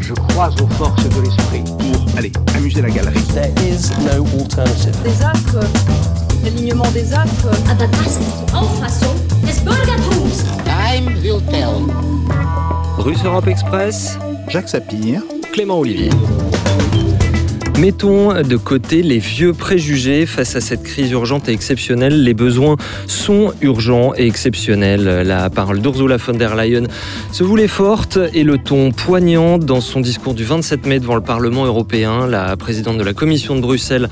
Je crois aux forces de l'esprit pour aller amuser la galerie. There is no alternative. Des astres, euh, l'alignement des astres. Aber das ist Auffassung des Time will tell. Russe Europe Express, Jacques Sapir, Clément Olivier. Mettons de côté les vieux préjugés face à cette crise urgente et exceptionnelle. Les besoins sont urgents et exceptionnels. La parole d'Ursula von der Leyen se voulait forte et le ton poignant dans son discours du 27 mai devant le Parlement européen. La présidente de la Commission de Bruxelles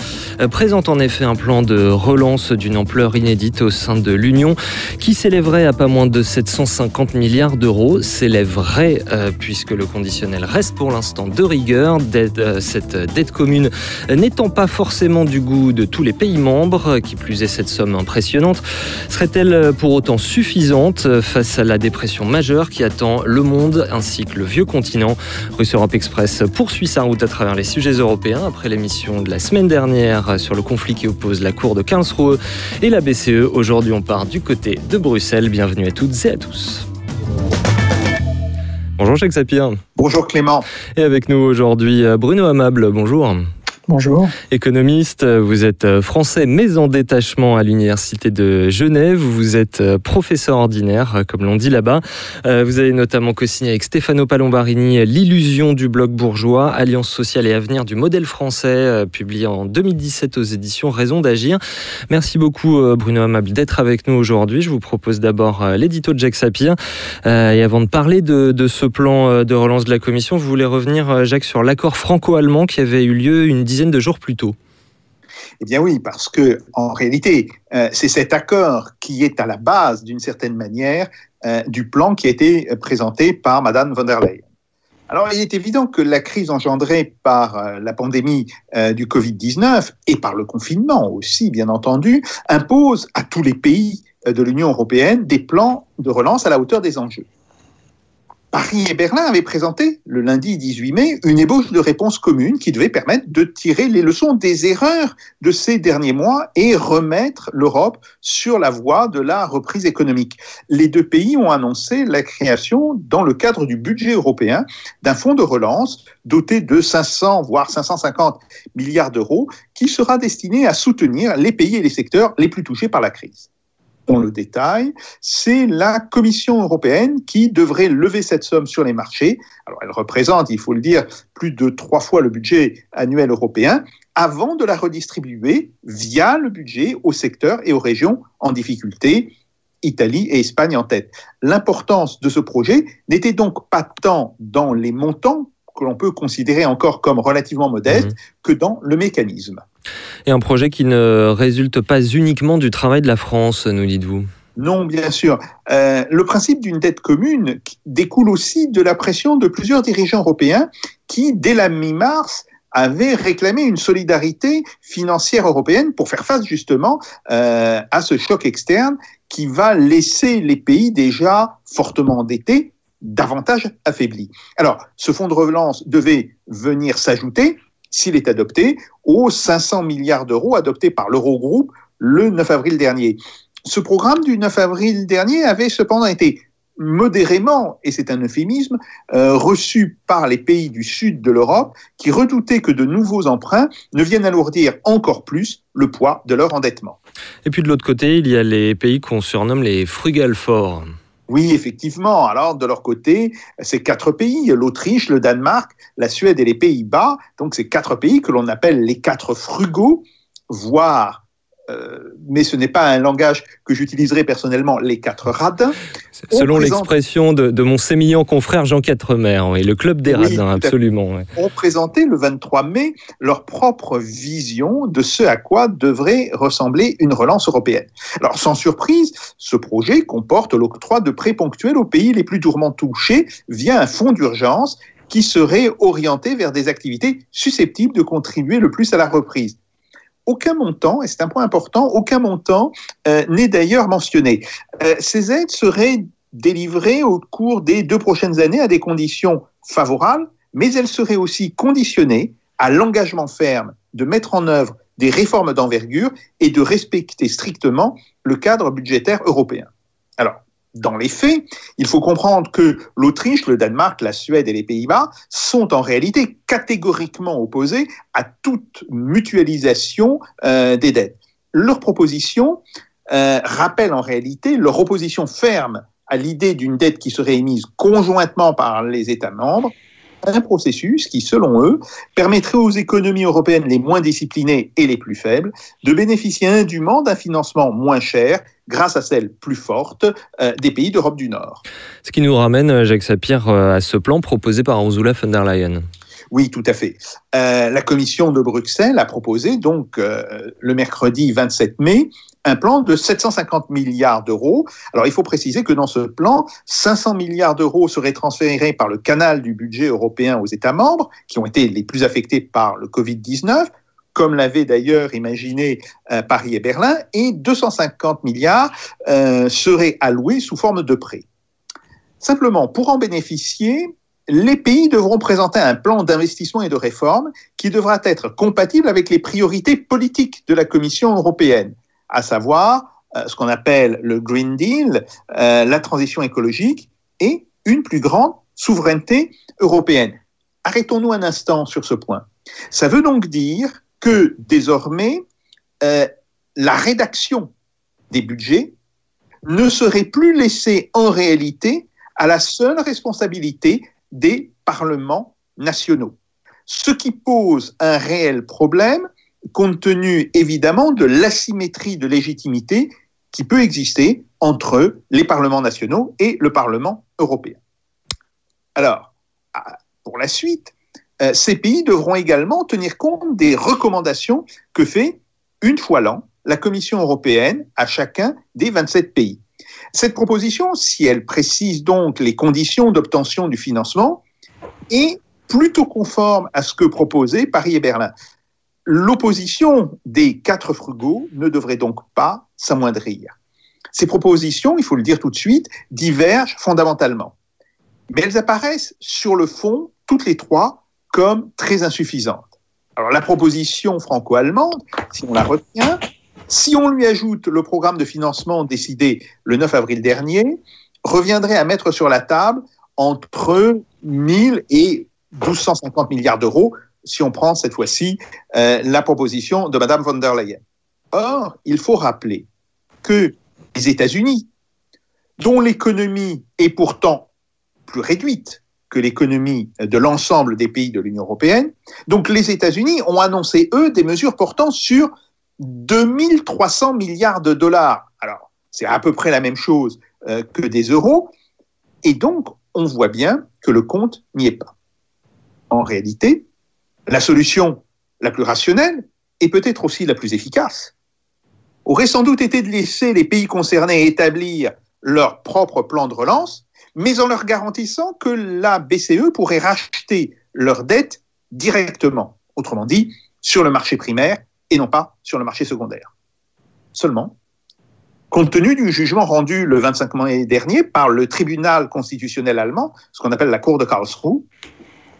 présente en effet un plan de relance d'une ampleur inédite au sein de l'Union qui s'élèverait à pas moins de 750 milliards d'euros. S'élèverait euh, puisque le conditionnel reste pour l'instant de rigueur. Euh, cette dette commune n'étant pas forcément du goût de tous les pays membres, qui plus est cette somme impressionnante, serait-elle pour autant suffisante face à la dépression majeure qui attend le monde ainsi que le vieux continent? Russe Europe Express poursuit sa route à travers les sujets européens après l'émission de la semaine dernière sur le conflit qui oppose la Cour de Karlsruhe et la BCE. Aujourd'hui, on part du côté de Bruxelles. Bienvenue à toutes et à tous. Bonjour Jacques Sapir. Bonjour Clément. Et avec nous aujourd'hui Bruno Amable. Bonjour. Bonjour. Économiste, vous êtes français mais en détachement à l'Université de Genève. Vous êtes professeur ordinaire, comme l'on dit là-bas. Vous avez notamment co-signé avec Stefano Palombarini L'illusion du bloc bourgeois, Alliance sociale et avenir du modèle français, publié en 2017 aux éditions Raison d'agir. Merci beaucoup Bruno Amable d'être avec nous aujourd'hui. Je vous propose d'abord l'édito de Jacques Sapir. Et avant de parler de, de, ce plan de relance de la Commission, vous voulez revenir, Jacques, sur l'accord franco-allemand qui avait eu lieu une de jours plus tôt. Eh bien oui, parce que en réalité, euh, c'est cet accord qui est à la base, d'une certaine manière, euh, du plan qui a été présenté par Madame von der Leyen. Alors, il est évident que la crise engendrée par euh, la pandémie du Covid-19 et par le confinement aussi, bien entendu, impose à tous les pays de l'Union européenne des plans de relance à la hauteur des enjeux. Paris et Berlin avaient présenté, le lundi 18 mai, une ébauche de réponse commune qui devait permettre de tirer les leçons des erreurs de ces derniers mois et remettre l'Europe sur la voie de la reprise économique. Les deux pays ont annoncé la création, dans le cadre du budget européen, d'un fonds de relance doté de 500, voire 550 milliards d'euros, qui sera destiné à soutenir les pays et les secteurs les plus touchés par la crise dans le détail, c'est la Commission européenne qui devrait lever cette somme sur les marchés. Alors elle représente, il faut le dire, plus de trois fois le budget annuel européen avant de la redistribuer via le budget aux secteurs et aux régions en difficulté. Italie et Espagne en tête. L'importance de ce projet n'était donc pas tant dans les montants que l'on peut considérer encore comme relativement modestes mmh. que dans le mécanisme. Et un projet qui ne résulte pas uniquement du travail de la France, nous dites-vous? Non, bien sûr. Euh, le principe d'une dette commune découle aussi de la pression de plusieurs dirigeants européens qui, dès la mi-mars, avaient réclamé une solidarité financière européenne pour faire face justement euh, à ce choc externe qui va laisser les pays déjà fortement endettés davantage affaiblis. Alors, ce fonds de relance devait venir s'ajouter s'il est adopté, aux 500 milliards d'euros adoptés par l'Eurogroupe le 9 avril dernier. Ce programme du 9 avril dernier avait cependant été modérément, et c'est un euphémisme, euh, reçu par les pays du sud de l'Europe qui redoutaient que de nouveaux emprunts ne viennent alourdir encore plus le poids de leur endettement. Et puis de l'autre côté, il y a les pays qu'on surnomme les frugal forts. Oui, effectivement. Alors, de leur côté, ces quatre pays, l'Autriche, le Danemark, la Suède et les Pays-Bas, donc ces quatre pays que l'on appelle les quatre frugaux, voire euh, mais ce n'est pas un langage que j'utiliserai personnellement, les quatre radins. Selon présente... l'expression de, de, mon sémillant confrère Jean Quatremer, oui, le club des oui, radins, absolument. Oui. Ont présenté le 23 mai leur propre vision de ce à quoi devrait ressembler une relance européenne. Alors, sans surprise, ce projet comporte l'octroi de prêts ponctuels aux pays les plus durement touchés via un fonds d'urgence qui serait orienté vers des activités susceptibles de contribuer le plus à la reprise aucun montant, et c'est un point important, aucun montant euh, n'est d'ailleurs mentionné. Euh, ces aides seraient délivrées au cours des deux prochaines années à des conditions favorables, mais elles seraient aussi conditionnées à l'engagement ferme de mettre en œuvre des réformes d'envergure et de respecter strictement le cadre budgétaire européen. Alors, dans les faits, il faut comprendre que l'Autriche, le Danemark, la Suède et les Pays-Bas sont en réalité catégoriquement opposés à toute mutualisation euh, des dettes. Leur proposition euh, rappelle en réalité leur opposition ferme à l'idée d'une dette qui serait émise conjointement par les États membres un processus qui, selon eux, permettrait aux économies européennes les moins disciplinées et les plus faibles de bénéficier indûment d'un financement moins cher grâce à celles plus fortes euh, des pays d'Europe du Nord. Ce qui nous ramène, euh, Jacques Sapir, euh, à ce plan proposé par Ursula von der Leyen. Oui, tout à fait. Euh, la commission de Bruxelles a proposé donc euh, le mercredi 27 mai un plan de 750 milliards d'euros. Alors il faut préciser que dans ce plan, 500 milliards d'euros seraient transférés par le canal du budget européen aux États membres, qui ont été les plus affectés par le Covid-19, comme l'avaient d'ailleurs imaginé euh, Paris et Berlin, et 250 milliards seraient alloués sous forme de prêts. Simplement, pour en bénéficier, les pays devront présenter un plan d'investissement et de réforme qui devra être compatible avec les priorités politiques de la Commission européenne, à savoir euh, ce qu'on appelle le Green Deal, euh, la transition écologique et une plus grande souveraineté européenne. Arrêtons-nous un instant sur ce point. Ça veut donc dire que désormais, euh, la rédaction des budgets ne serait plus laissée en réalité à la seule responsabilité des parlements nationaux. Ce qui pose un réel problème compte tenu évidemment de l'asymétrie de légitimité qui peut exister entre les parlements nationaux et le Parlement européen. Alors, pour la suite, euh, ces pays devront également tenir compte des recommandations que fait, une fois l'an, la Commission européenne à chacun des 27 pays. Cette proposition, si elle précise donc les conditions d'obtention du financement, est plutôt conforme à ce que proposaient Paris et Berlin. L'opposition des quatre frugaux ne devrait donc pas s'amoindrir. Ces propositions, il faut le dire tout de suite, divergent fondamentalement. Mais elles apparaissent sur le fond, toutes les trois, comme très insuffisantes. Alors la proposition franco-allemande, si on la retient, si on lui ajoute le programme de financement décidé le 9 avril dernier, reviendrait à mettre sur la table entre 1000 et 1250 milliards d'euros, si on prend cette fois-ci euh, la proposition de Mme von der Leyen. Or, il faut rappeler que les États-Unis, dont l'économie est pourtant plus réduite que l'économie de l'ensemble des pays de l'Union européenne, donc les États-Unis ont annoncé, eux, des mesures portant sur 2300 milliards de dollars. Alors, c'est à peu près la même chose euh, que des euros. Et donc, on voit bien que le compte n'y est pas. En réalité, la solution la plus rationnelle et peut-être aussi la plus efficace aurait sans doute été de laisser les pays concernés établir leur propre plan de relance, mais en leur garantissant que la BCE pourrait racheter leurs dettes directement, autrement dit, sur le marché primaire et non pas sur le marché secondaire. Seulement, compte tenu du jugement rendu le 25 mai dernier par le tribunal constitutionnel allemand, ce qu'on appelle la Cour de Karlsruhe,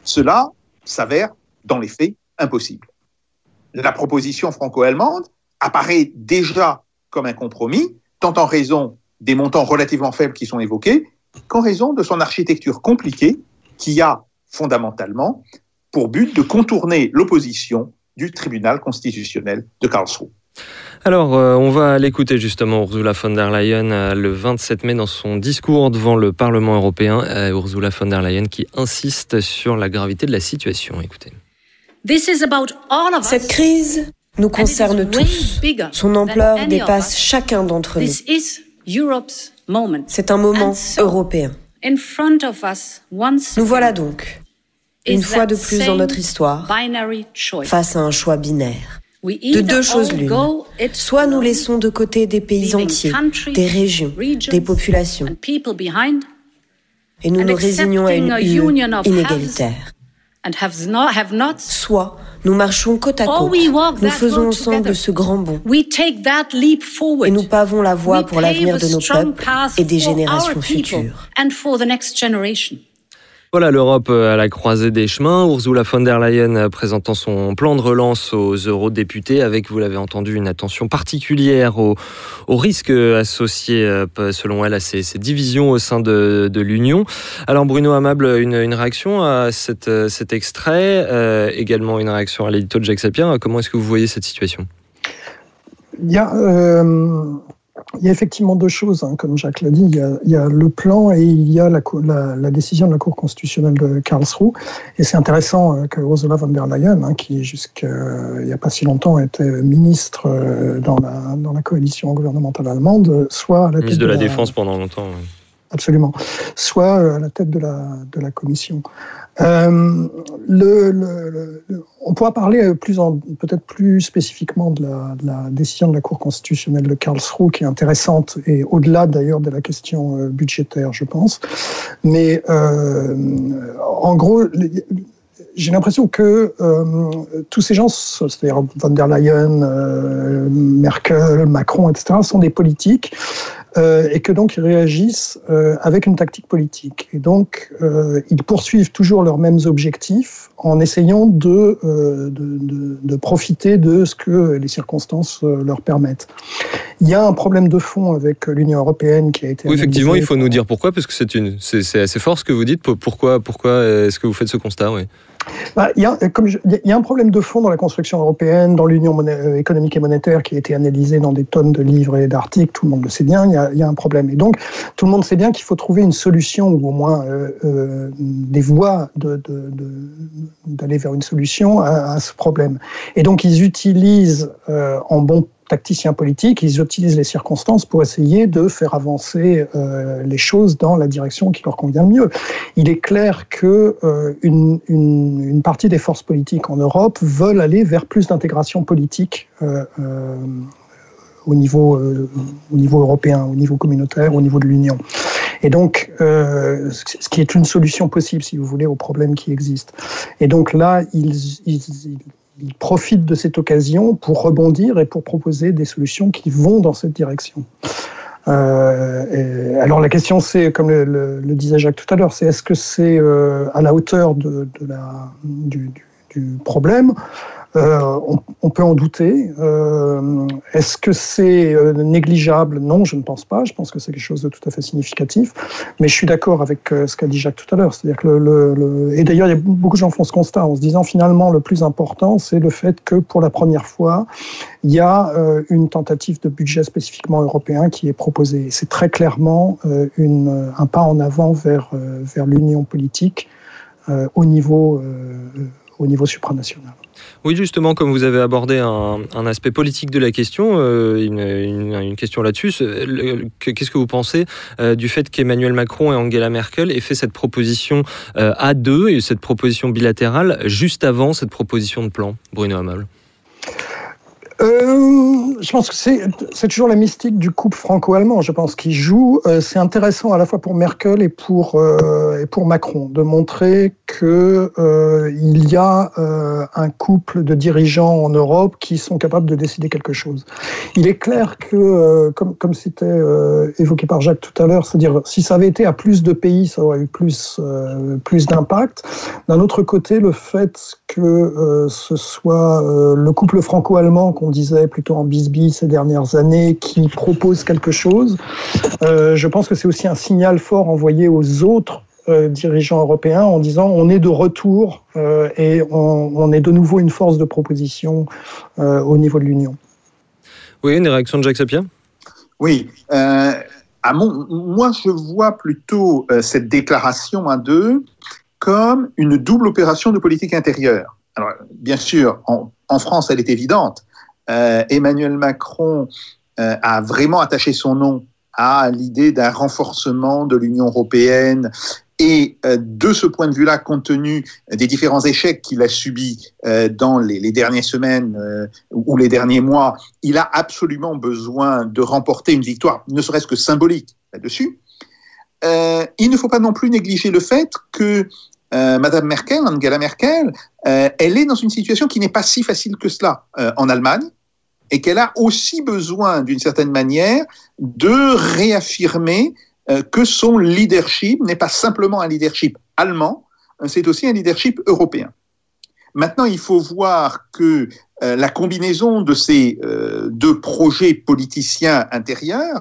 cela s'avère, dans les faits, impossible. La proposition franco-allemande apparaît déjà comme un compromis, tant en raison des montants relativement faibles qui sont évoqués, qu'en raison de son architecture compliquée qui a fondamentalement pour but de contourner l'opposition du tribunal constitutionnel de Karlsruhe. Alors, euh, on va l'écouter justement, Ursula von der Leyen, euh, le 27 mai, dans son discours devant le Parlement européen. Euh, Ursula von der Leyen qui insiste sur la gravité de la situation. Écoutez. Cette crise nous concerne tous. Son ampleur dépasse chacun d'entre nous. C'est un moment européen. Nous voilà donc, une fois de plus dans notre histoire, face à un choix binaire. De deux choses l'une. Soit nous laissons de côté des pays entiers, des régions, des populations, et nous nous résignons à une union inégalitaire. Soit nous marchons côte à côte, nous faisons ensemble ce grand bond, et nous pavons la voie pour l'avenir de nos peuples et des générations futures. Voilà l'Europe à la croisée des chemins. Ursula von der Leyen présentant son plan de relance aux eurodéputés avec, vous l'avez entendu, une attention particulière aux, risques associés, euh, selon elle, à ces, divisions au sein de, l'Union. Alors Bruno Amable, une, réaction à cet extrait, euh, également une réaction à l'édito de Jacques Sapien. Comment est-ce que vous voyez cette situation? Il y a, euh, il y a effectivement deux choses, hein, comme Jacques l'a dit. Il y, a, le plan et il y a la, la, décision de la Cour constitutionnelle de Karlsruhe. Et c'est intéressant euh, que Ursula von der Leyen, hein, qui jusqu'il n'y a pas si longtemps était ministre euh, dans la, dans la coalition gouvernementale allemande, soit à la ministre de, la, Défense pendant longtemps. Absolument. Soit euh, à la tête de la, de la commission. Euh, on pourra parler plus peut-être plus spécifiquement de la, décision de la Cour constitutionnelle de Karlsruhe, qui est intéressante et au-delà d'ailleurs de la question euh, budgétaire, je pense. Mais euh, en gros, j'ai l'impression que tous ces gens, c'est-à-dire von der Leyen, Merkel, Macron, etc., sont des politiques euh, et que donc ils réagissent euh, avec une tactique politique. Et donc euh, ils poursuivent toujours leurs mêmes objectifs en essayant de, de, de, de, profiter de ce que les circonstances leur permettent. Il y a un problème de fond avec l'Union européenne qui a été. Oui, effectivement, il faut nous dire pourquoi, parce que c'est une, c'est assez fort ce que vous dites. Pourquoi, pourquoi est-ce que vous faites ce constat oui? Bah, il, y a, comme il y a un problème de fond dans la construction européenne, dans l'union euh, économique et monétaire qui a été analysé dans des tonnes de livres et d'articles, tout le monde le sait bien, il y, a, un problème. Et donc, tout le monde sait bien qu'il faut trouver une solution, ou au moins euh, euh, des voies d'aller vers une solution à, ce problème. Et donc, ils utilisent en bon tacticiens politiques, ils utilisent les circonstances pour essayer de faire avancer euh, les choses dans la direction qui leur convient le mieux. Il est clair que euh, une, une, partie des forces politiques en Europe veulent aller vers plus d'intégration politique euh, au niveau, au niveau européen, au niveau communautaire, au niveau de l'Union. Et donc, ce qui est une solution possible, si vous voulez, aux problèmes qui existent. Et donc là, ils il profite de cette occasion pour rebondir et pour proposer des solutions qui vont dans cette direction. Euh, alors la question c'est, comme le, disait Jacques tout à l'heure, c'est est-ce que c'est euh, à la hauteur de, la, du, problème? Euh, on, peut en douter. Euh, est-ce que c'est euh, négligeable? Non, je ne pense pas. Je pense que c'est quelque chose de tout à fait significatif. Mais je suis d'accord avec ce qu'a dit Jacques tout à l'heure. C'est-à-dire que et d'ailleurs, beaucoup de gens font ce constat en se disant finalement le plus important, c'est le fait que pour la première fois, il y a une tentative de budget spécifiquement européen qui est proposée. C'est très clairement un pas en avant vers l'union politique au niveau supranational. Oui, justement, comme vous avez abordé un, aspect politique de la question, euh, une, question là-dessus, qu'est-ce que vous pensez euh, du fait qu'Emmanuel Macron et Angela Merkel aient fait cette proposition euh, à deux et cette proposition bilatérale juste avant cette proposition de plan, Bruno Amable euh, je pense que c'est toujours la mystique du couple franco-allemand, je pense, qui joue. Euh, c'est intéressant à la fois pour Merkel et pour, euh, et pour Macron de montrer qu'il euh, y a un couple de dirigeants en Europe qui sont capables de décider quelque chose. Il est clair que, comme comme c'était évoqué par Jacques tout à l'heure, c'est-à-dire si ça avait été à plus de pays, ça aurait eu plus, plus d'impact. D'un autre côté, le fait que ce soit le couple franco-allemand qu'on disait plutôt en bisbille ces dernières années, qui propose quelque chose. Euh, je pense que c'est aussi un signal fort envoyé aux autres euh, dirigeants européens en disant on est de retour euh, et on, est de nouveau une force de proposition au niveau de l'Union. Oui, une réaction de Jacques Sapien Oui. à mon, moi, je vois plutôt cette déclaration à deux comme une double opération de politique intérieure. Alors, bien sûr, en, en France, elle est évidente. Euh, Emmanuel Macron euh, a vraiment attaché son nom à l'idée d'un renforcement de l'Union européenne et euh, de ce point de vue-là, compte tenu des différents échecs qu'il a subis dans les, dernières semaines ou les derniers mois, il a absolument besoin de remporter une victoire, ne serait-ce que symbolique là-dessus. il ne faut pas non plus négliger le fait que Madame Merkel, Angela Merkel, elle est dans une situation qui n'est pas si facile que cela en Allemagne et qu'elle a aussi besoin, d'une certaine manière, de réaffirmer que son leadership n'est pas simplement un leadership allemand, c'est aussi un leadership européen. Maintenant, il faut voir que la combinaison de ces deux projets politiciens intérieurs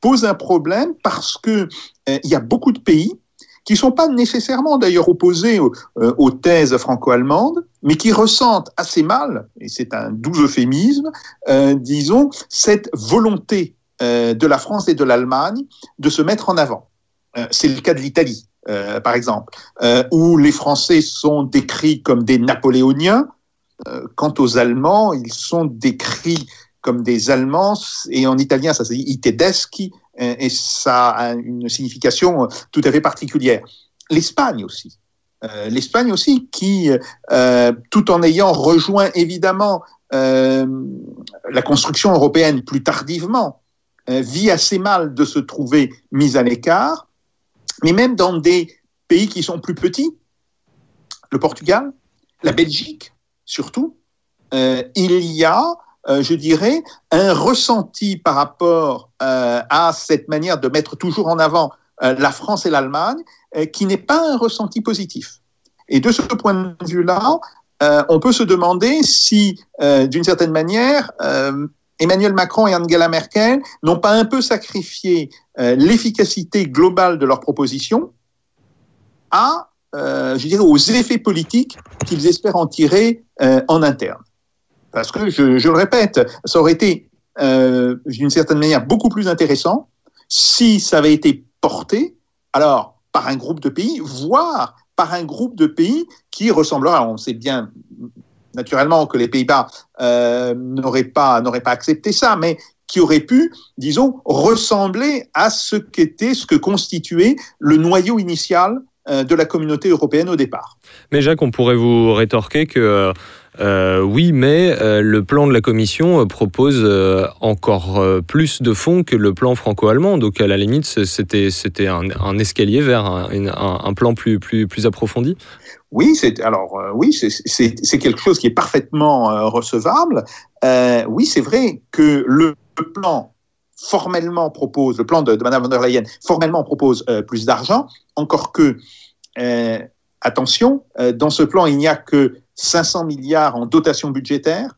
pose un problème parce que il y a beaucoup de pays qui ne sont pas nécessairement d'ailleurs opposés euh, aux, thèses franco-allemandes, mais qui ressentent assez mal, et c'est un doux euphémisme, euh, disons, cette volonté euh, de la France et de l'Allemagne de se mettre en avant. c'est le cas de l'Italie, par exemple, où les Français sont décrits comme des Napoléoniens, quant aux Allemands, ils sont décrits comme des Allemands, et en italien, ça se dit i tedeschi, et ça a une signification tout à fait particulière. L'Espagne aussi. Euh, L'Espagne aussi, qui, euh, tout en ayant rejoint évidemment euh, la construction européenne plus tardivement, vit assez mal de se trouver mise à l'écart, mais même dans des pays qui sont plus petits, le Portugal, la Belgique surtout, il y a euh, je dirais, un ressenti par rapport euh, à cette manière de mettre toujours en avant euh, la France et l'Allemagne qui n'est pas un ressenti positif. Et de ce point de vue-là, on peut se demander si, d'une certaine manière, Emmanuel Macron et Angela Merkel n'ont pas un peu sacrifié l'efficacité globale de leur proposition à, je dirais, aux effets politiques qu'ils espèrent en tirer en interne. Parce que, je, le répète, ça aurait été euh, d'une certaine manière beaucoup plus intéressant si ça avait été porté, alors par un groupe de pays, voire par un groupe de pays qui ressemblera, on sait bien naturellement que les Pays-Bas euh, n'auraient pas, pas accepté ça, mais qui aurait pu, disons, ressembler à ce qu'était, ce que constituait le noyau initial euh, de la communauté européenne au départ. Mais Jacques, on pourrait vous rétorquer que euh, oui, mais euh, le plan de la Commission euh, propose encore plus de fonds que le plan franco-allemand. Donc à la limite, c'était un, escalier vers un, plan plus approfondi. Oui, c'est alors oui, c'est quelque chose qui est parfaitement recevable. oui, c'est vrai que le, plan formellement propose, le plan de, de Mme von der Leyen formellement propose plus d'argent, encore que attention, dans ce plan, il n'y a que 500 milliards en dotation budgétaire.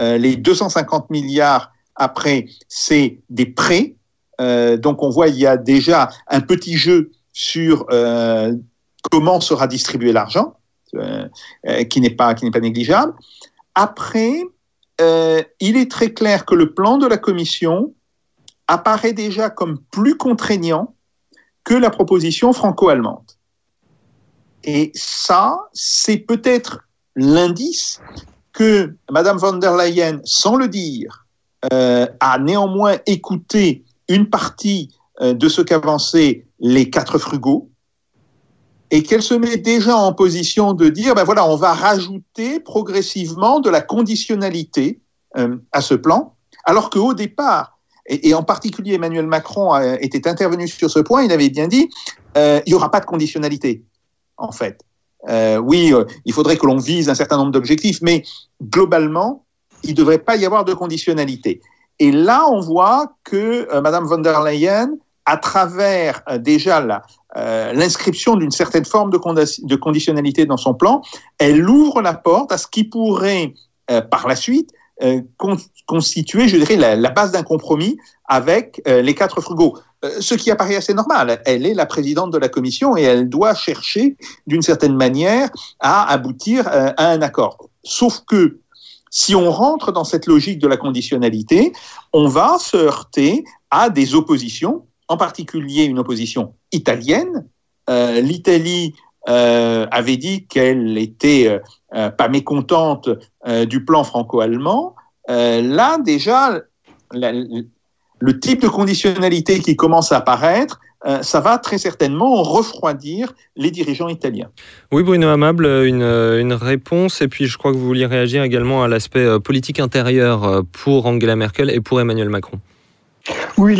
Euh, les 250 milliards après, c'est des prêts. Euh, donc on voit il y a déjà un petit jeu sur euh, comment sera distribué l'argent, qui n'est pas qui n'est pas négligeable. Après, il est très clair que le plan de la Commission apparaît déjà comme plus contraignant que la proposition franco-allemande. Et ça, c'est peut-être l'indice que Mme von der Leyen, sans le dire, euh, a néanmoins écouté une partie euh, de ce qu'avançaient les quatre frugaux et qu'elle se met déjà en position de dire, ben voilà, on va rajouter progressivement de la conditionnalité euh, à ce plan, alors qu'au départ, et, en particulier Emmanuel Macron était intervenu sur ce point, il avait bien dit, il n'y aura pas de conditionnalité, en fait. Euh, oui, euh, il faudrait que l'on vise un certain nombre d'objectifs, mais globalement, il ne devrait pas y avoir de conditionnalité. Et là, on voit que euh, Madame von der Leyen, à travers déjà l'inscription d'une certaine forme de, conditionnalité dans son plan, elle ouvre la porte à ce qui pourrait, par la suite, constituer, je dirais, la, base d'un compromis avec les quatre frugaux. Euh, ce qui apparaît assez normal. Elle est la présidente de la commission et elle doit chercher, d'une certaine manière, à aboutir euh, à un accord. Sauf que si on rentre dans cette logique de la conditionnalité, on va se heurter à des oppositions, en particulier une opposition italienne. Euh, L'Italie avait dit qu'elle n'était pas mécontente du plan franco-allemand. là, déjà, le type de conditionnalité qui commence à apparaître, euh, ça va très certainement refroidir les dirigeants italiens. Oui, Bruno Amable, une, réponse, et puis je crois que vous vouliez réagir également à l'aspect euh, politique intérieur euh, pour Angela Merkel et pour Emmanuel Macron. Oui,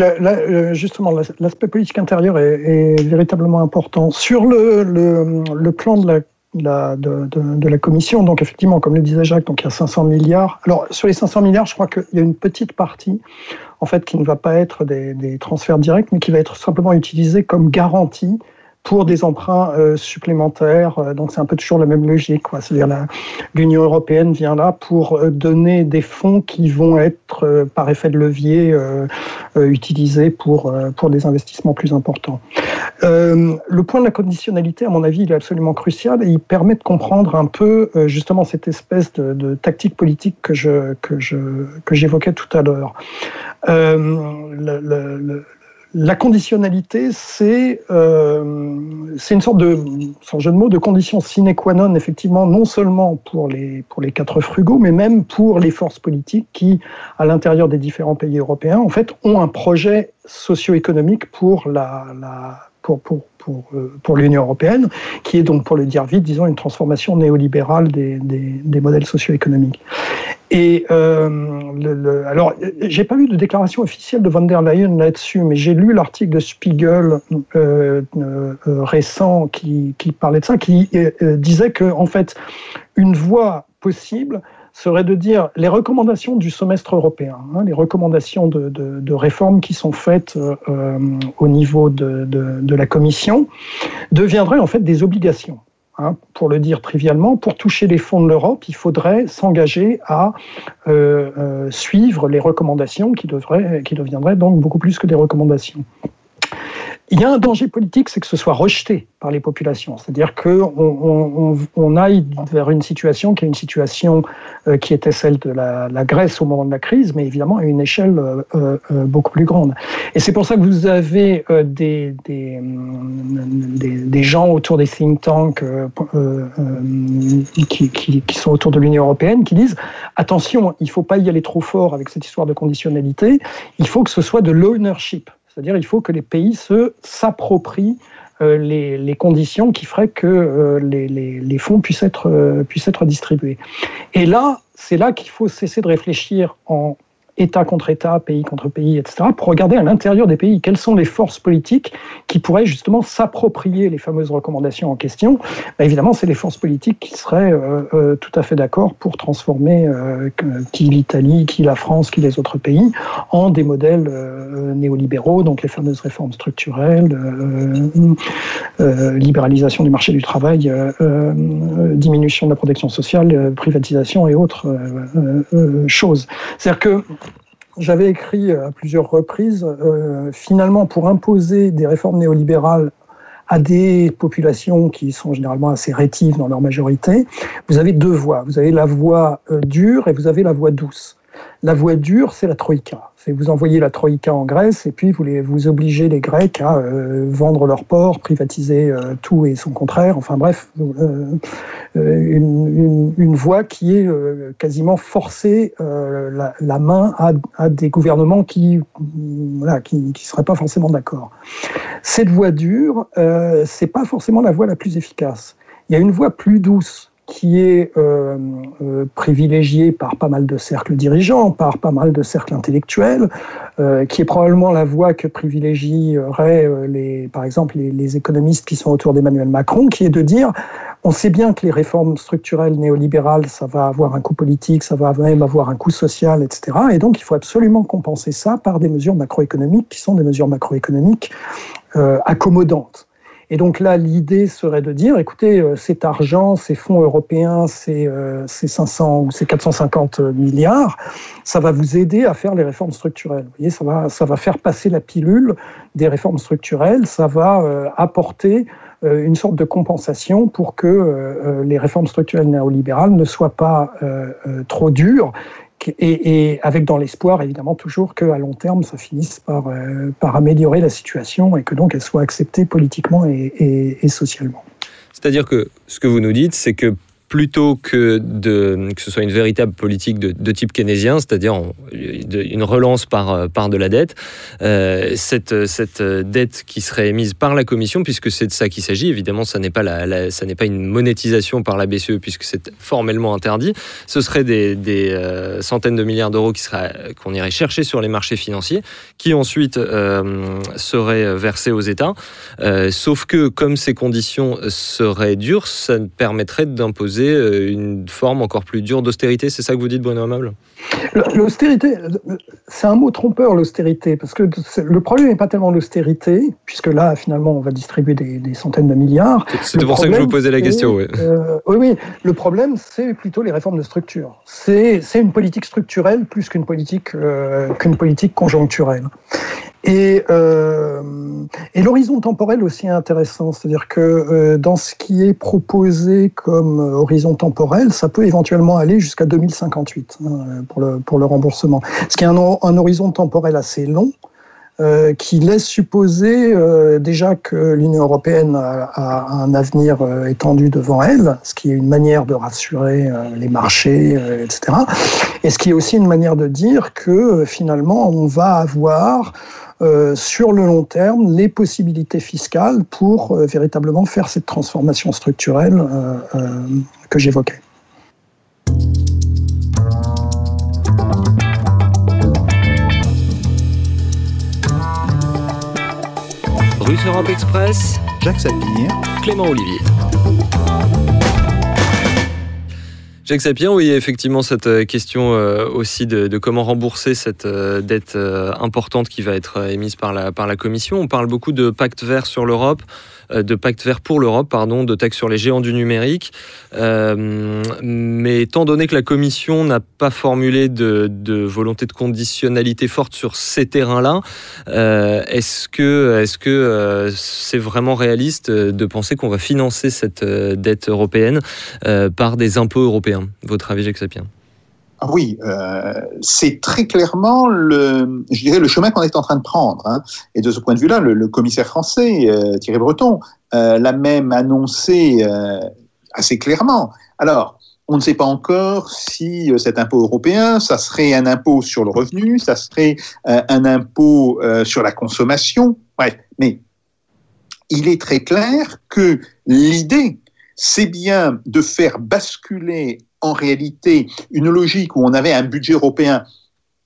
justement, l'aspect politique intérieur est, véritablement important. Sur le, plan de la Commission. Donc effectivement, comme le disait Jacques, donc il y a 500 milliards. Alors sur les 500 milliards, je crois qu'il y a une petite partie en fait qui ne va pas être des transferts directs, mais qui va être simplement utilisée comme garantie pour des emprunts euh, supplémentaires. Euh, donc c'est un peu toujours la même logique. C'est-à-dire l'Union européenne vient là pour euh, donner des fonds qui vont être, par effet de levier, utilisés pour, pour des investissements plus importants. le point de la conditionnalité, à mon avis, il est absolument crucial et il permet de comprendre un peu justement cette espèce de, tactique politique que je que je que j'évoquais tout à l'heure. La conditionnalité, c'est euh, une sorte de, sans jeu de mots, de condition sine qua non, effectivement, non seulement pour les, pour les quatre frugaux, mais même pour les forces politiques qui, à l'intérieur des différents pays européens, en fait, ont un projet socio-économique pour la, la pour, pour, pour, euh, pour l'Union européenne, qui est donc, pour le dire vite, disons, une transformation néolibérale des, des, des modèles socio-économiques. Et euh, le, le, alors, j'ai pas vu de déclaration officielle de von der Leyen là-dessus, mais j'ai lu l'article de Spiegel euh, euh, récent qui, qui, parlait de ça, qui disait que en fait, une voie possible serait de dire les recommandations du semestre européen, hein, les recommandations de, de, réformes qui sont faites euh, au niveau de, la Commission, deviendraient en fait des obligations. Hein, pour le dire trivialement, pour toucher les fonds de l'Europe, il faudrait s'engager à euh, euh, suivre les recommandations qui, devraient, qui deviendraient donc beaucoup plus que des recommandations. Il y a un danger politique, c'est que ce soit rejeté par les populations. C'est-à-dire qu'on on, on, aille vers une situation qui est une situation euh, qui était celle de la, la, Grèce au moment de la crise, mais évidemment à une échelle euh, euh, beaucoup plus grande. Et c'est pour ça que vous avez des, des, des, des, gens autour des think tanks qui, qui, qui, sont autour de l'Union européenne qui disent attention, il ne faut pas y aller trop fort avec cette histoire de conditionnalité, il faut que ce soit de l'ownership. C'est-à-dire il faut que les pays s'approprient euh, les, conditions qui feraient que euh, les, fonds puissent être, euh, puissent être distribués. Et là, c'est là qu'il faut cesser de réfléchir en État contre État, pays contre pays, etc., pour regarder à l'intérieur des pays quelles sont les forces politiques qui pourraient justement s'approprier les fameuses recommandations en question. Bah, évidemment, c'est les forces politiques qui seraient euh, euh, tout à fait d'accord pour transformer euh, qui l'Italie, qui la France, qui les autres pays en des modèles néolibéraux, donc les fameuses réformes structurelles, libéralisation du marché du travail, diminution de la protection sociale, privatisation et autres choses. C'est-à-dire que j'avais écrit à plusieurs reprises, euh, finalement, pour imposer des réformes néolibérales à des populations qui sont généralement assez rétives dans leur majorité, vous avez deux voies. Vous avez la voie euh, dure et vous avez la voie douce. La voie dure, c'est la troïka. C'est vous envoyez la troïka en Grèce et puis vous, les, obligez les Grecs à euh, vendre leurs ports, privatiser euh, tout et son contraire. Enfin bref, euh, une, voie qui est quasiment forcée la, main à, des gouvernements qui ne seraient pas forcément d'accord. Cette voie dure, c'est pas forcément la voie la plus efficace. Il y a une voie plus douce qui est euh, euh, privilégié par pas mal de cercles dirigeants, par pas mal de cercles intellectuels, euh, qui est probablement la voie que privilégieraient, par exemple, les, économistes qui sont autour d'Emmanuel Macron, qui est de dire, on sait bien que les réformes structurelles néolibérales, ça va avoir un coût politique, ça va même avoir un coût social, etc. Et donc, il faut absolument compenser ça par des mesures macroéconomiques qui sont des mesures macroéconomiques accommodantes. Et donc là, l'idée serait de dire, écoutez, euh, cet argent, ces fonds européens, ces, euh, ces 500 ou ces 450 milliards, ça va vous aider à faire les réformes structurelles. Vous voyez, ça va, ça va faire passer la pilule des réformes structurelles, ça va euh, apporter une sorte de compensation pour que les réformes structurelles néolibérales ne soient pas trop dures et, avec dans l'espoir évidemment toujours qu'à long terme ça finisse par, euh, par améliorer la situation et que donc elle soit acceptée politiquement et socialement. C'est-à-dire que ce que vous nous dites, c'est que plutôt que, de, que ce soit une véritable politique de, type keynésien, c'est-à-dire une relance par, par de la dette, euh, cette, cette dette qui serait émise par la Commission, puisque c'est de ça qu'il s'agit, évidemment, ça n'est pas, la, ça n'est pas une monétisation par la BCE, puisque c'est formellement interdit, ce serait des, des euh, centaines de milliards d'euros qu'on irait chercher sur les marchés financiers, qui ensuite euh, seraient versés aux États. sauf que, comme ces conditions seraient dures, ça permettrait d'imposer euh, une forme encore plus dure d'austérité. C'est ça que vous dites, Bruno Amable? L'austérité, c'est un mot trompeur, l'austérité, parce que le problème n'est pas tellement l'austérité, puisque là, finalement, on va distribuer des, centaines de milliards. C'est pour ça que je vous posais la question. Oui, euh, oui, oui. Le problème, c'est plutôt les réformes de structure. C'est une politique structurelle plus qu'une politique, euh, qu'une politique conjoncturelle. Et, euh, et l'horizon temporel aussi est intéressant, c'est-à-dire que euh, dans ce qui est proposé comme horizon temporel, ça peut éventuellement aller jusqu'à 2058 hein, pour, le, pour le remboursement. Ce qui est un, un horizon temporel assez long, euh, qui laisse supposer euh, déjà que l'Union européenne a, un avenir euh, étendu devant elle, ce qui est une manière de rassurer les marchés, etc. Et ce qui est aussi une manière de dire que finalement on va avoir sur le long terme les possibilités fiscales pour véritablement faire cette transformation structurelle que j'évoquais. Russe Europe Express, Jacques Sapir, Clément Olivier. Jacques Sapien, oui, effectivement cette euh, question euh, aussi de, comment rembourser cette euh, dette importante qui va être émise par la, par la Commission. On parle beaucoup de pacte vert sur l'Europe. Euh, de pacte vert pour l'Europe, pardon, de taxes sur les géants du numérique. Euh, mais étant donné que la Commission n'a pas formulé de, volonté de conditionnalité forte sur ces terrains-là, euh, est-ce que est-ce que c'est vraiment réaliste de penser qu'on va financer cette dette européenne par des impôts européens? Votre avis, Jacques Sapien? Oui, euh, c'est très clairement le, je dirais, le chemin qu'on est en train de prendre. Hein. Et de ce point de vue-là, le, commissaire français, euh, Thierry Breton, euh, l'a même annoncé assez clairement. Alors, on ne sait pas encore si cet impôt européen, ça serait un impôt sur le revenu, ça serait un impôt sur la consommation. Bref, mais il est très clair que l'idée, c'est bien de faire basculer en réalité une logique où on avait un budget européen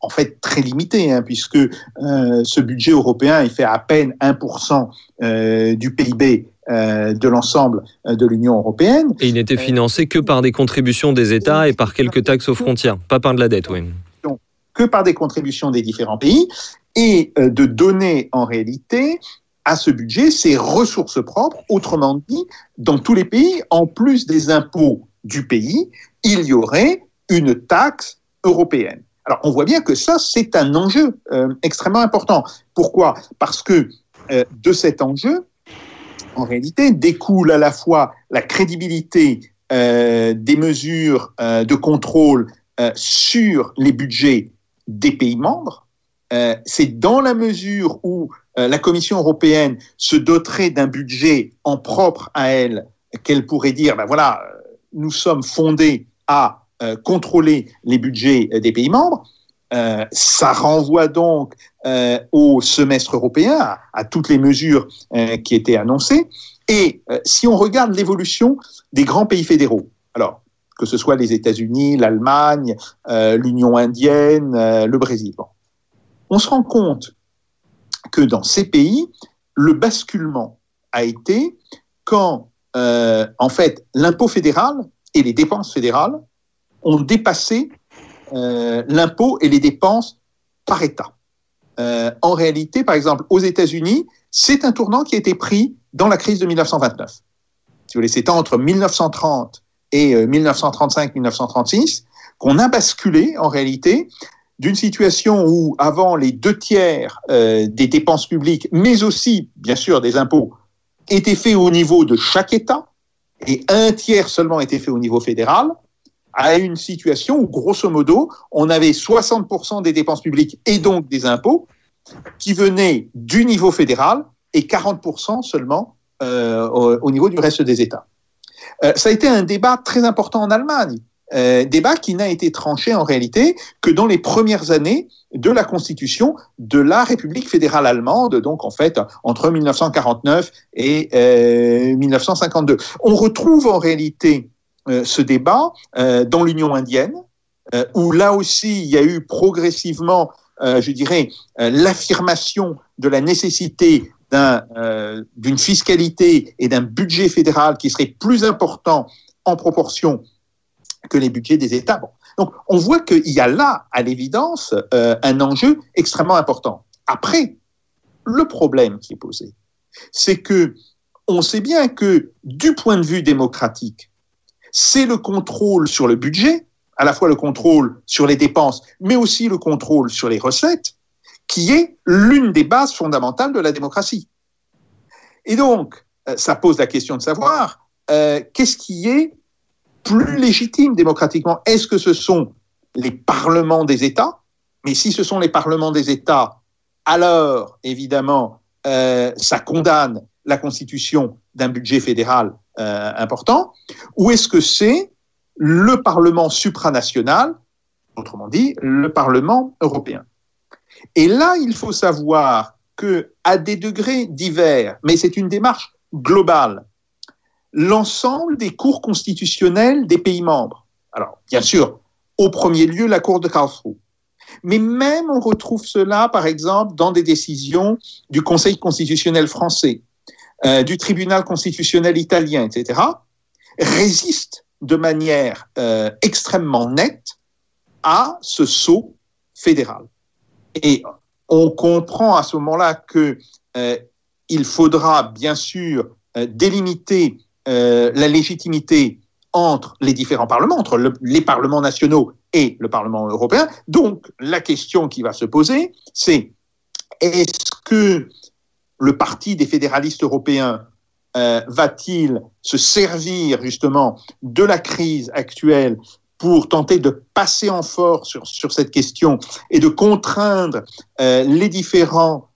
en fait très limité, hein, puisque euh, ce budget européen, il fait à peine 1% euh, du PIB euh, de l'ensemble de l'Union européenne. Et il n'était financé que par des contributions des États et par quelques taxes aux frontières, pas par de la dette, oui. Que par des contributions des différents pays, et de donner en réalité à ce budget ses ressources propres, autrement dit, dans tous les pays, en plus des impôts du pays, il y aurait une taxe européenne. Alors on voit bien que ça, c'est un enjeu euh, extrêmement important. Pourquoi? Parce que euh, de cet enjeu, en réalité, découle à la fois la crédibilité euh, des mesures de contrôle sur les budgets des pays membres. c'est dans la mesure où la Commission européenne se doterait d'un budget en propre à elle qu'elle pourrait dire, ben voilà, nous sommes fondés à euh, contrôler les budgets des pays membres. Euh, ça renvoie donc euh, au semestre européen, à, toutes les mesures qui étaient annoncées. Et si on regarde l'évolution des grands pays fédéraux, alors que ce soit les États-Unis, l'Allemagne, l'Union indienne, le Brésil, on se rend compte que dans ces pays, le basculement a été quand, en fait, l'impôt fédéral et les dépenses fédérales ont dépassé euh, l'impôt et les dépenses par État. Euh, en réalité, par exemple, aux États-Unis, c'est un tournant qui a été pris dans la crise de 1929. Si vous voulez, c'est entre 1930 et 1935-1936 euh, qu'on a basculé, en réalité, d'une situation où, avant, les deux tiers des dépenses publiques, mais aussi, bien sûr, des impôts, étaient faits au niveau de chaque État, et un tiers seulement était fait au niveau fédéral, à une situation où, grosso modo, on avait 60% des dépenses publiques et donc des impôts qui venaient du niveau fédéral et 40% seulement euh, au, niveau du reste des États. ça a été un débat très important en Allemagne. Euh, débat qui n'a été tranché en réalité que dans les premières années de la constitution de la République fédérale allemande, donc en fait entre 1949 et 1952. On retrouve en réalité ce débat dans l'Union indienne, où là aussi il y a eu progressivement euh, je dirais, euh, l'affirmation de la nécessité euh, d'une fiscalité et d'un budget fédéral qui serait plus important en proportion que les budgets des États. Donc, on voit qu'il y a là, à l'évidence, un enjeu extrêmement important. Après, le problème qui est posé, c'est que on sait bien que du point de vue démocratique, c'est le contrôle sur le budget à la fois le contrôle sur les dépenses, mais aussi le contrôle sur les recettes, qui est l'une des bases fondamentales de la démocratie. Et donc, euh, ça pose la question de savoir euh, qu'est-ce qui est plus légitime démocratiquement Est-ce que ce sont les parlements des États? Mais si ce sont les parlements des États, alors évidemment, euh, ça condamne la constitution d'un budget fédéral important. Ou est-ce que c'est le Parlement supranational, autrement dit, le Parlement européen? Et là, il faut savoir que, à des degrés divers, mais c'est une démarche globale, l'ensemble des cours constitutionnels des pays membres, alors bien sûr, au premier lieu, la Cour de Karlsruhe, mais même on retrouve cela, par exemple, dans des décisions du Conseil constitutionnel français, euh, du Tribunal constitutionnel italien, etc., résistent de manière euh, extrêmement nette à ce saut fédéral. Et on comprend à ce moment-là que euh, il faudra bien sûr euh, la légitimité entre les différents parlements, entre les parlements nationaux et le Parlement européen. Donc la question qui va se poser, c'est est-ce que le Parti des fédéralistes européens euh, va-t-il se servir justement de la crise actuelle pour tenter de passer en force sur, sur cette question et de contraindre euh, les différents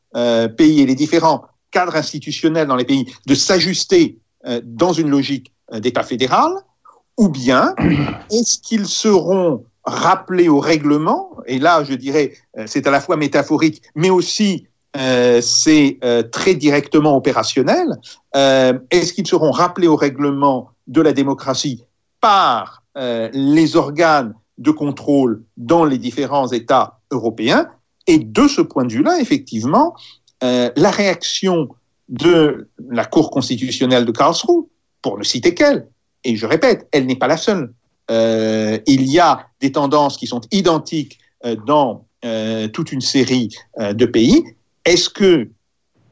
pays et les différents cadres institutionnels dans les pays de s'ajuster dans une logique d'État fédéral Ou bien est-ce qu'ils seront rappelés au règlement Et là, je dirais, c'est à la fois métaphorique, mais aussi euh, c'est euh, très directement opérationnel. Euh, est-ce qu'ils seront rappelés au règlement de la démocratie par les organes de contrôle dans les différents États européens? Et de ce point de vue-là, effectivement, la réaction de la Cour constitutionnelle de Karlsruhe, pour ne citer qu'elle, et je répète, elle n'est pas la seule. il y a des tendances qui sont identiques dans toute une série de pays. Est-ce que,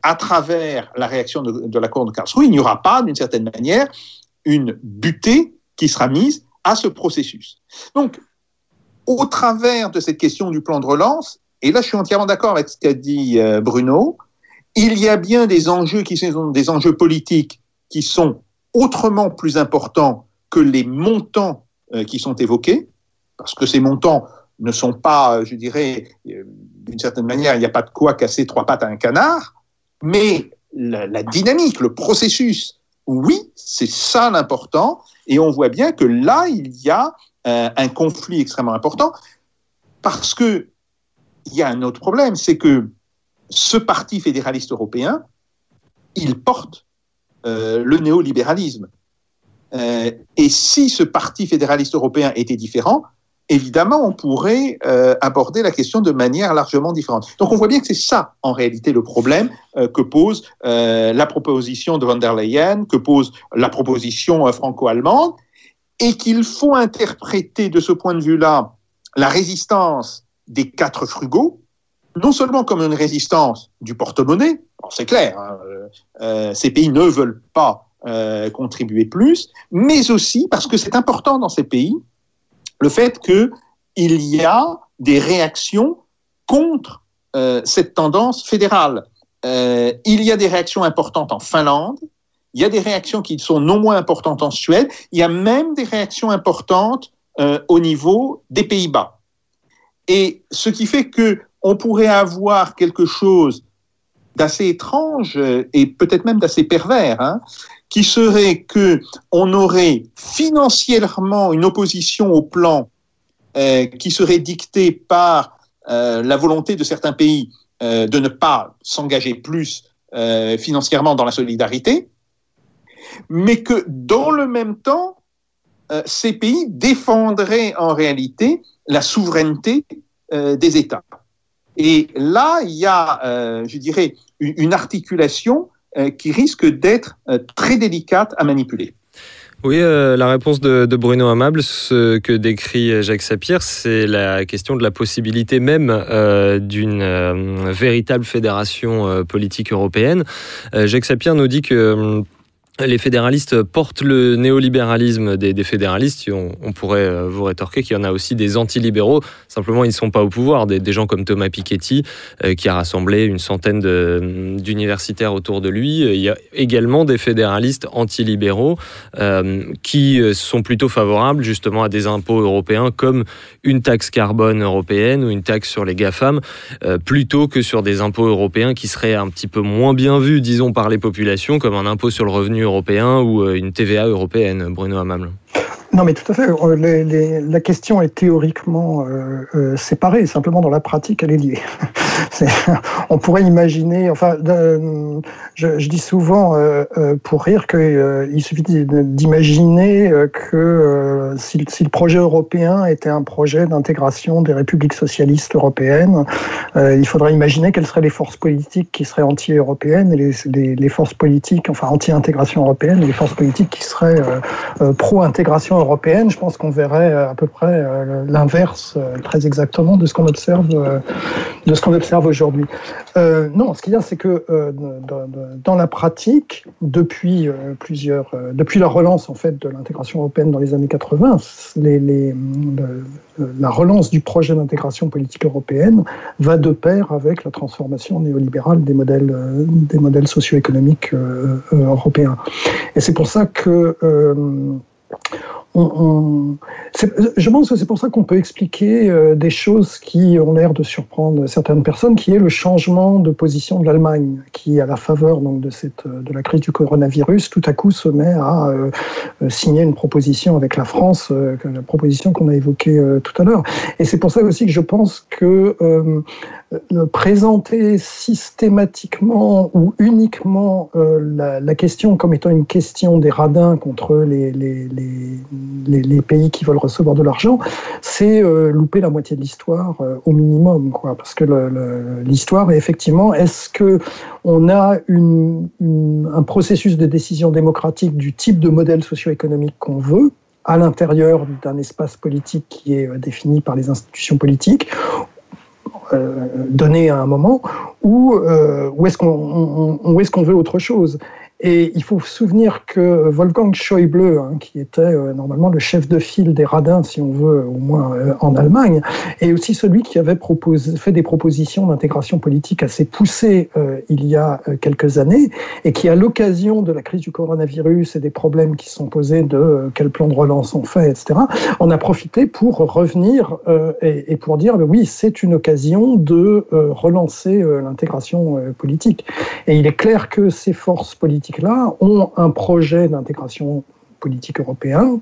à travers la réaction de, la Cour de Karlsruhe, il n'y aura pas, d'une certaine manière, une butée qui sera mise à ce processus? Donc, au travers de cette question du plan de relance, et là je suis entièrement d'accord avec ce qu'a dit euh, Bruno, il y a bien des enjeux qui sont des enjeux politiques qui sont autrement plus importants que les montants euh, qui sont évoqués, parce que ces montants ne sont pas, je dirais, euh, d'une certaine manière, il n'y a pas de quoi casser trois pattes à un canard, mais la, dynamique, le processus, oui, c'est ça l'important, et on voit bien que là, il y a euh, un conflit extrêmement important, parce que il y a un autre problème, c'est que ce parti fédéraliste européen, il porte euh, le néolibéralisme. et si ce parti fédéraliste européen était différent, évidemment, on pourrait euh, aborder la question de manière largement différente. Donc on voit bien que c'est ça, en réalité, le problème euh, que pose euh, la proposition de von der Leyen, que pose la proposition franco-allemande, et qu'il faut interpréter de ce point de vue-là la résistance des quatre frugaux, non seulement comme une résistance du porte-monnaie, c'est clair, hein, ces pays ne veulent pas contribuer plus, mais aussi parce que c'est important dans ces pays le fait qu'il y a des réactions contre euh, cette tendance fédérale. Euh, il y a des réactions importantes en Finlande, il y a des réactions qui sont non moins importantes en Suède, il y a même des réactions importantes euh, au niveau des Pays-Bas. Et ce qui fait que on pourrait avoir quelque chose d'assez étrange et peut-être même d'assez pervers, hein, qui serait que on aurait financièrement une opposition au plan euh, qui serait dictée par euh, la volonté de certains pays euh, de ne pas s'engager plus financièrement dans la solidarité, mais que dans le même temps, ces pays défendraient en réalité la souveraineté des États. Et là, il y a, je dirais, une articulation euh, qui risque d'être euh, très délicate à manipuler. Oui, euh, la réponse de, Bruno Amable, ce que décrit Jacques Sapir, c'est la question de la possibilité même d'une véritable fédération politique européenne. Jacques Sapir nous dit que les fédéralistes portent le néolibéralisme des, fédéralistes. On, pourrait euh, vous rétorquer qu'il y en a aussi des antilibéraux. Simplement, ils ne sont pas au pouvoir. Des, gens comme Thomas Piketty, euh, qui a rassemblé une centaine d'universitaires autour de lui. Il y a également des fédéralistes antilibéraux euh, qui sont plutôt favorables justement à des impôts européens comme une taxe carbone européenne ou une taxe sur les GAFAM, plutôt que sur des impôts européens qui seraient un petit peu moins bien vus, disons, par les populations, comme un impôt sur le revenu européen ou euh, une TVA européenne, Bruno Amable non, mais tout à fait. Euh, la question est théoriquement euh, séparée. Simplement, dans la pratique, elle est liée. on pourrait imaginer, enfin, je, dis souvent euh, euh, pour rire qu'il euh, suffit d'imaginer que si, le projet européen était un projet d'intégration des républiques socialistes européennes, il faudrait imaginer quelles seraient les forces politiques qui seraient anti-européennes et les, forces politiques, enfin anti-intégration européenne et les forces politiques qui seraient pro-intégration européenne. Je pense qu'on verrait à peu près l'inverse très exactement de ce qu'on observe, de ce qu'on observe aujourd'hui. Euh, non, ce qu'il y a, c'est que euh, dans, la pratique, depuis euh, depuis la relance en fait de l'intégration européenne dans les années 80, les, la relance du projet d'intégration politique européenne va de pair avec la transformation néolibérale des modèles, des modèles socio-économiques européens. Et c'est pour ça que je pense que c'est pour ça qu'on peut expliquer euh, des choses qui ont l'air de surprendre certaines personnes, qui est le changement de position de l'Allemagne, qui, à la faveur donc, de, de la crise du coronavirus, tout à coup se met à euh, signer une proposition avec la France, euh, la proposition qu'on a évoquée tout à l'heure. Et c'est pour ça aussi que je pense que présenter systématiquement ou uniquement la, la, question comme étant une question des radins contre les, pays qui veulent recevoir de l'argent, c'est euh, louper la moitié de l'histoire euh, au minimum, quoi. Parce que l'histoire est effectivement, est-ce que on a un processus de décision démocratique du type de modèle socio-économique qu'on veut, à l'intérieur d'un espace politique qui est euh, défini par les institutions politiques, donné à un moment, ou, ou est-ce qu'on est qu'on veut autre chose et il faut se souvenir que Wolfgang Schäuble, hein, qui était euh, normalement le chef de file des radins, si on veut, au moins euh, en Allemagne, est aussi celui qui avait fait des propositions d'intégration politique assez poussées euh, il y a quelques années, et qui, à l'occasion de la crise du coronavirus et des problèmes qui sont posés de quel plan de relance on fait, etc., on a profité pour revenir et, et, pour dire, ben oui, c'est une occasion de relancer l'intégration politique. Et il est clair que ces forces politiques là ont un projet d'intégration politique européen,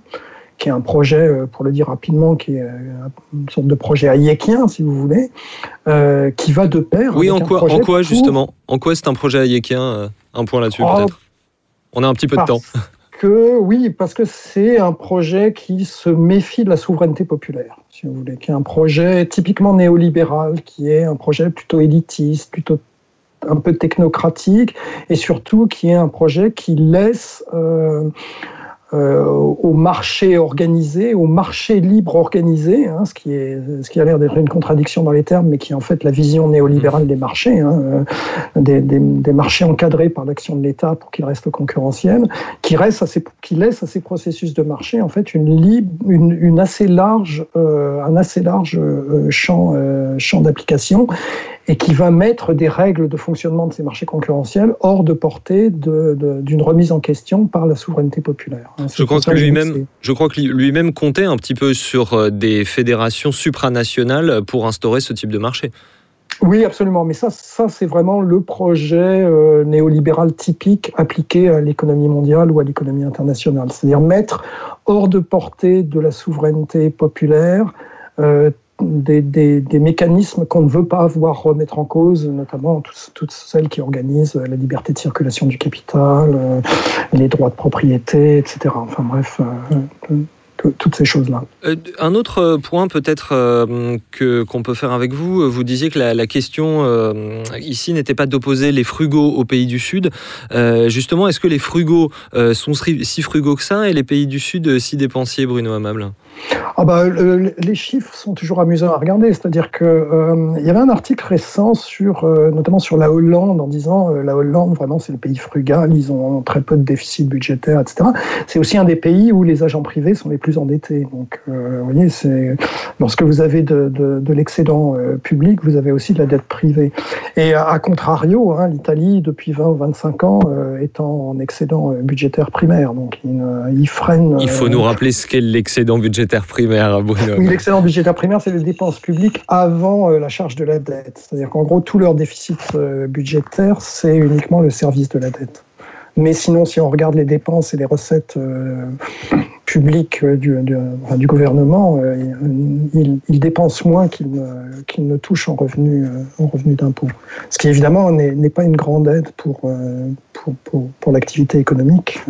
qui est un projet, euh, pour le dire rapidement, qui est euh, une sorte de projet hayekien, si vous voulez, euh, qui va de pair. Oui, en quoi, en quoi justement En quoi c'est un projet hayekien Un point là-dessus, oh, peut-être? On a un petit peu de temps. Que, oui, parce que c'est un projet qui se méfie de la souveraineté populaire, si vous voulez, qui est un projet typiquement néolibéral, qui est un projet plutôt élitiste, plutôt un peu technocratique et surtout qui est un projet qui laisse euh, euh, au marché organisé, au marché libre organisé, hein, ce, qui est, ce qui a l'air d'être une contradiction dans les termes, mais qui est en fait la vision néolibérale des marchés, hein, euh, des, des, marchés encadrés par l'action de l'État pour qu'ils restent concurrentiels, qui, reste qui laisse à ces processus de marché en fait une, libre, une, assez large, un assez large champ, champ d'application et qui va mettre des règles de fonctionnement de ces marchés concurrentiels hors de portée d'une remise en question par la souveraineté populaire. Je crois, que lui-même, je crois que lui-même comptait un petit peu sur euh, des fédérations supranationales pour instaurer ce type de marché. Oui, absolument. Mais ça, ça c'est vraiment le projet néolibéral typique appliqué à l'économie mondiale ou à l'économie internationale. C'est-à-dire mettre hors de portée de la souveraineté populaire des, mécanismes qu'on ne veut pas voir remettre en cause, notamment toutes, celles qui organisent la liberté de circulation du capital, euh, les droits de propriété, etc. Enfin bref, euh, toutes ces choses-là. Euh, un autre point peut-être euh, que qu'on peut faire avec vous, vous disiez que la, question euh, ici n'était pas d'opposer les frugaux aux pays du Sud. justement, est-ce que les frugaux sont si frugaux que ça et les pays du Sud si dépensiers, Bruno Amable? Ah bah, les chiffres sont toujours amusants à regarder. C'est-à-dire que il y avait un article récent sur, notamment sur la Hollande, en disant la Hollande vraiment c'est le pays frugal, ils ont très peu de déficit budgétaire, etc. C'est aussi un des pays où les agents privés sont les plus endettés. Donc, euh, vous voyez, lorsque vous avez de, de, l'excédent euh, public, vous avez aussi de la dette privée. Et à, contrario, hein, l'Italie, depuis 20 ou 25 ans, euh, est en excédent budgétaire primaire. Donc, il, freine. Il faut nous rappeler ce qu'est l'excédent budgétaire Bruno. Oui, l'excédent budgétaire primaire, c'est les dépenses publiques avant la charge de la dette. C'est-à-dire qu'en gros, tout leur déficit budgétaire, c'est uniquement le service de la dette. Mais sinon, si on regarde les dépenses et les recettes public euh, du, du, gouvernement, euh, il, il, dépense moins qu'il ne, ne, touche en revenus euh, en revenu d'impôt. Ce qui évidemment n'est pas une grande aide pour, pour, pour l'activité économique.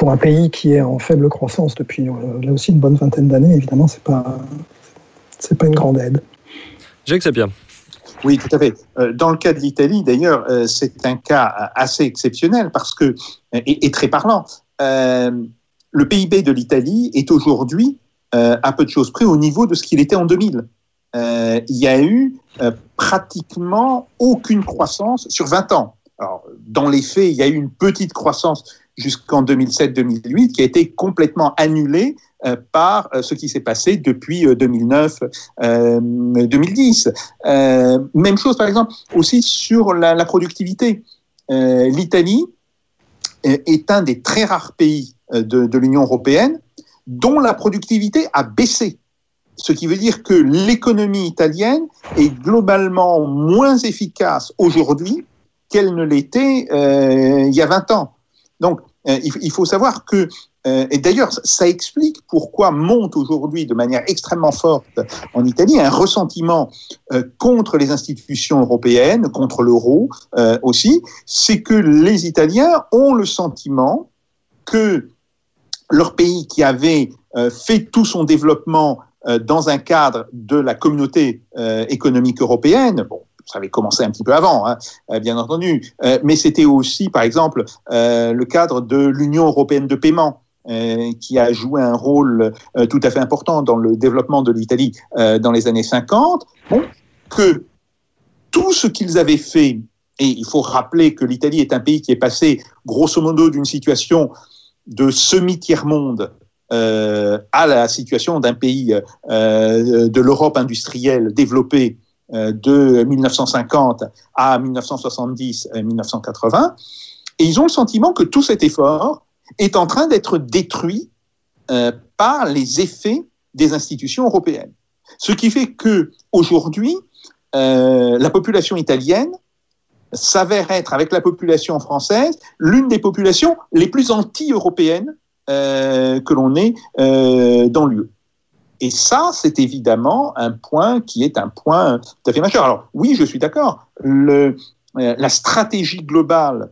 Pour un pays qui est en faible croissance depuis là aussi une bonne vingtaine d'années, évidemment, ce n'est pas, c'est pas une grande aide. Jacques Sapien. Oui, tout à fait. Dans le cas de l'Italie, d'ailleurs, c'est un cas assez exceptionnel parce que, et très parlant, euh, le PIB de l'Italie est aujourd'hui, euh, à peu de choses près, au niveau de ce qu'il était en 2000. Euh, il y a eu pratiquement aucune croissance sur 20 ans. Alors, dans les faits, il y a eu une petite croissance jusqu'en 2007-2008 qui a été complètement annulée par ce qui s'est passé depuis 2009-2010. même chose, par exemple, aussi sur la, productivité. L'Italie est un des très rares pays euh, de, l'Union européenne dont la productivité a baissé. Ce qui veut dire que l'économie italienne est globalement moins efficace aujourd'hui qu'elle ne l'était euh, il y a 20 ans. Donc, euh, il, faut savoir que euh, et d'ailleurs, ça explique pourquoi monte aujourd'hui de manière extrêmement forte en Italie un ressentiment euh, contre les institutions européennes, contre l'euro aussi. C'est que les Italiens ont le sentiment que leur pays qui avait fait tout son développement dans un cadre de la communauté économique européenne, bon, ça avait commencé un petit peu avant, hein, bien entendu, mais c'était aussi, par exemple, le cadre de l'Union européenne de paiement. Euh, qui a joué un rôle euh, tout à fait important dans le développement de l'Italie euh, dans les années 50, que tout ce qu'ils avaient fait, et il faut rappeler que l'Italie est un pays qui est passé grosso modo d'une situation de semi-tiers-monde à la situation d'un pays de l'Europe industrielle développée de 1950 à 1970-1980. Et ils ont le sentiment que tout cet effort est en train d'être détruit euh, par les effets des institutions européennes. Ce qui fait que aujourd'hui, euh, la population italienne s'avère être, avec la population française, l'une des populations les plus anti-européennes euh, que l'on ait dans l'UE. Et ça, c'est évidemment un point qui est un point tout à fait majeur. Alors oui, je suis d'accord. la stratégie globale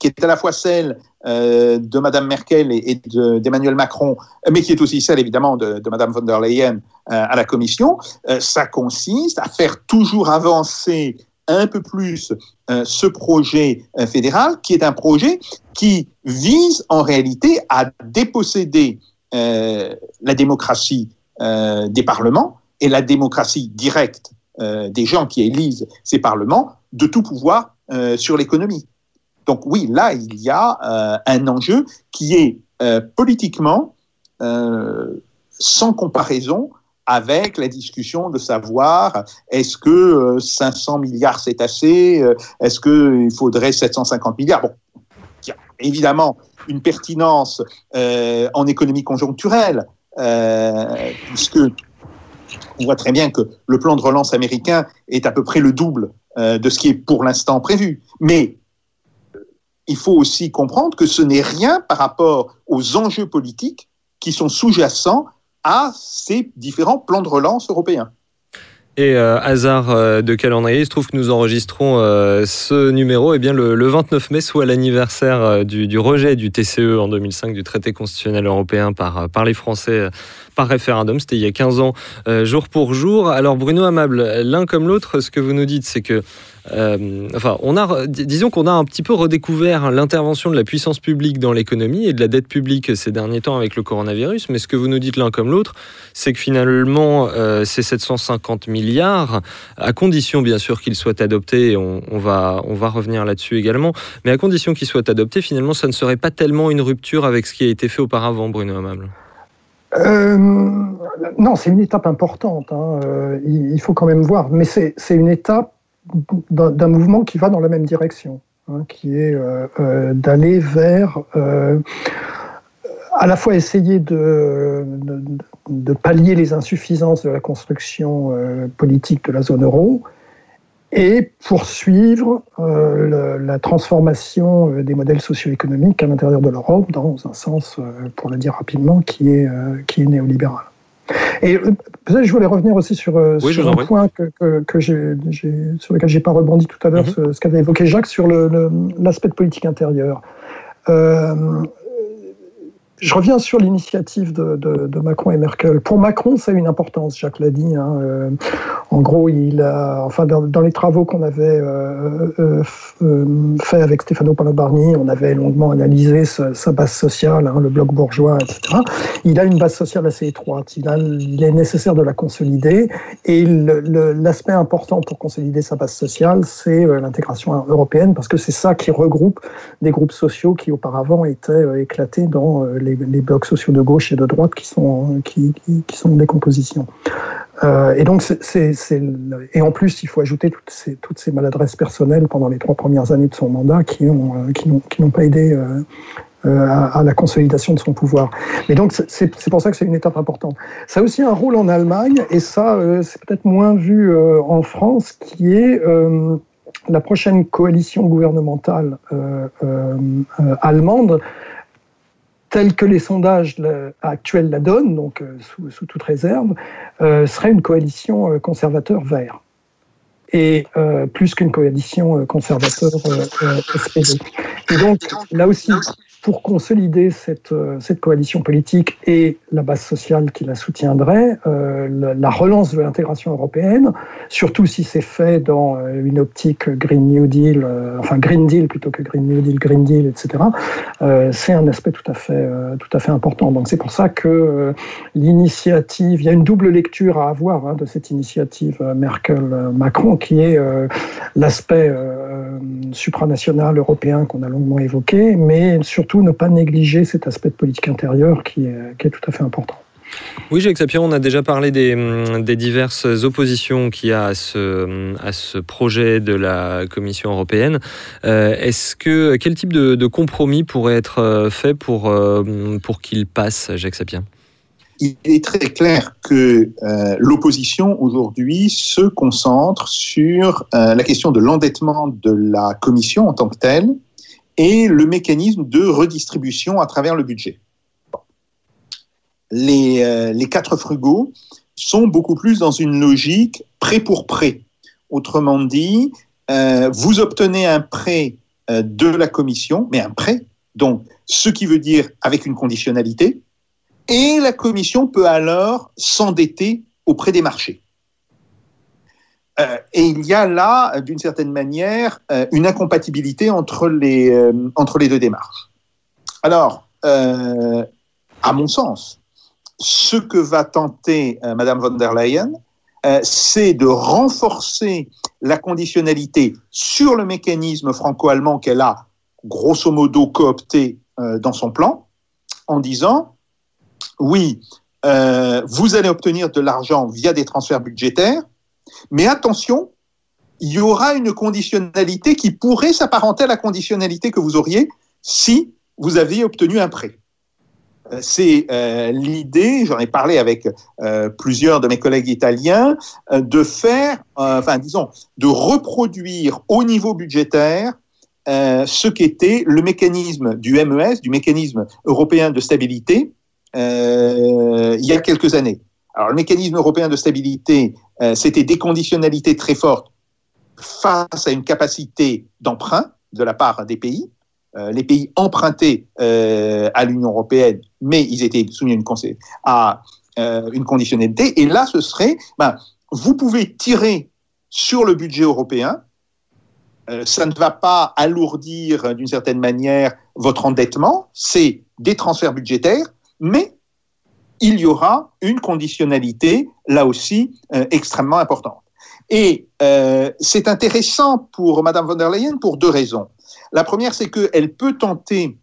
qui est à la fois celle euh, de Madame Merkel et, d'Emmanuel Macron, mais qui est aussi celle évidemment de, Madame von der Leyen euh, à la Commission, euh, ça consiste à faire toujours avancer un peu plus ce projet fédéral, qui est un projet qui vise en réalité à déposséder la démocratie des parlements et la démocratie directe des gens qui élisent ces parlements de tout pouvoir sur l'économie. Donc oui, là, il y a euh, un enjeu qui est euh, politiquement euh, sans comparaison avec la discussion de savoir est-ce que 500 milliards c'est assez, est-ce qu'il faudrait 750 milliards? Bon, il y a évidemment une pertinence en économie conjoncturelle, puisque On voit très bien que le plan de relance américain est à peu près le double euh, de ce qui est pour l'instant prévu. Mais il faut aussi comprendre que ce n'est rien par rapport aux enjeux politiques qui sont sous-jacents à ces différents plans de relance européens. Et euh, hasard euh, de calendrier, il se trouve que nous enregistrons euh, ce numéro eh bien, le, 29 mai, soit l'anniversaire du, rejet du TCE en 2005, du traité constitutionnel européen par, par les Français par référendum. C'était il y a 15 ans, jour pour jour. Alors Bruno Amable, l'un comme l'autre, ce que vous nous dites, c'est que euh, enfin, on a, disons qu'on a un petit peu redécouvert l'intervention de la puissance publique dans l'économie et de la dette publique ces derniers temps avec le coronavirus. Mais ce que vous nous dites l'un comme l'autre, c'est que finalement, euh, ces 750 milliards, à condition bien sûr qu'ils soient adoptés, et on, va, on va revenir là-dessus également, mais à condition qu'ils soient adoptés, finalement, ça ne serait pas tellement une rupture avec ce qui a été fait auparavant, Bruno Amable. Euh, non, c'est une étape importante. Hein. il, faut quand même voir, mais c'est une étape d'un mouvement qui va dans la même direction, hein, qui est euh, euh, d'aller vers euh, à la fois essayer de, pallier les insuffisances de la construction politique de la zone euro et poursuivre la transformation des modèles socio-économiques à l'intérieur de l'Europe dans un sens, pour le dire rapidement, qui est néolibéral. Et peut-être je voulais revenir aussi sur, euh, sur un point que, que, que sur lequel j'ai pas rebondi tout à l'heure, mhm. ce, qu'avait évoqué Jacques sur l'aspect de politique intérieure. Euh, je reviens sur l'initiative de, Macron et Merkel. Pour Macron, ça a une importance, Jacques l'a dit. Hein. Euh, en gros, il a, enfin, dans, les travaux qu'on avait euh, euh, fait avec Stefano Palobarni, on avait longuement analysé sa, base sociale, hein, le bloc bourgeois, etc. Il a une base sociale assez étroite. Il est nécessaire de la consolider. Et l'aspect important pour consolider sa base sociale, c'est l'intégration européenne, parce que c'est ça qui regroupe des groupes sociaux qui auparavant étaient éclatés dans les les, blocs sociaux de gauche et de droite qui sont, qui, sont en décomposition. Euh, et donc, c'est, et en plus, il faut ajouter toutes ces, toutes ces maladresses personnelles pendant les trois premières années de son mandat qui ont, euh, qui n'ont, qui n'ont pas aidé euh, à, la consolidation de son pouvoir. Mais donc, c'est, pour ça que c'est une étape importante. Ça a aussi un rôle en Allemagne, et ça, c'est peut-être moins vu en France, qui est la prochaine coalition gouvernementale allemande telle que les sondages actuels la donnent, donc euh, sous, toute réserve, euh, serait une coalition euh, conservateur-vert. Et plus qu'une coalition conservateur-SPD. et donc, là aussi, pour consolider cette, euh, cette coalition politique et la base sociale qui la soutiendrait, euh, la, relance de l'intégration européenne, surtout si c'est fait dans euh, une optique Green New Deal, enfin Green Deal plutôt que Green New Deal, Green Deal, etc., c'est un aspect tout à fait, tout à fait important. Donc c'est pour ça que l'initiative, il y a une double lecture à avoir hein, de cette initiative Merkel-Macron, qui est l'aspect supranational européen qu'on a longuement évoqué, mais surtout ne pas négliger cet aspect de politique intérieure qui est, qui est tout à fait important. Oui, Jacques Sapir, on a déjà parlé des, hum, des diverses oppositions qu'il y a à ce, hum, à ce, projet de la Commission européenne. Euh, est-ce que quel type de, compromis pourrait être euh, fait pour, euh, pour qu'il passe, Jacques Sapir il est très clair que l'opposition aujourd'hui se concentre sur la question de l'endettement de la Commission en tant que telle, et le mécanisme de redistribution à travers le budget. Les, euh, les quatre frugaux sont beaucoup plus dans une logique prêt pour prêt. Autrement dit, euh, vous obtenez un prêt euh, de la Commission, mais un prêt, donc ce qui veut dire avec une conditionnalité, et la Commission peut alors s'endetter auprès des marchés. Euh, et il y a là, d'une certaine manière, euh, une incompatibilité entre les, euh, entre les deux démarches. Alors, à mon sens, ce que va tenter Madame von der Leyen, c'est de renforcer la conditionnalité sur le mécanisme franco-allemand qu'elle a grosso modo coopté dans son plan, en disant, oui, vous allez obtenir de l'argent via des transferts budgétaires, mais attention, il y aura une conditionnalité qui pourrait s'apparenter à la conditionnalité que vous auriez si vous aviez obtenu un prêt. c'est l'idée, j'en ai parlé avec plusieurs de mes collègues italiens, de faire, enfin disons, de reproduire au niveau budgétaire ce qu'était le mécanisme du MES, du mécanisme européen de stabilité, il y a quelques années. Alors, le mécanisme européen de stabilité, c'était des conditionnalités très fortes face à une capacité d'emprunt de la part des pays. Euh, les pays empruntaient euh, à l'Union européenne, mais ils étaient soumis à euh, une conditionnalité. Et là, ce serait, ben, vous pouvez tirer sur le budget européen. ça ne va pas alourdir d'une certaine manière votre endettement. C'est des transferts budgétaires, mais il y aura une conditionnalité, là aussi, extrêmement importante. Et euh, c'est intéressant pour Madame von der Leyen pour deux raisons. La première, c'est qu'elle peut tenter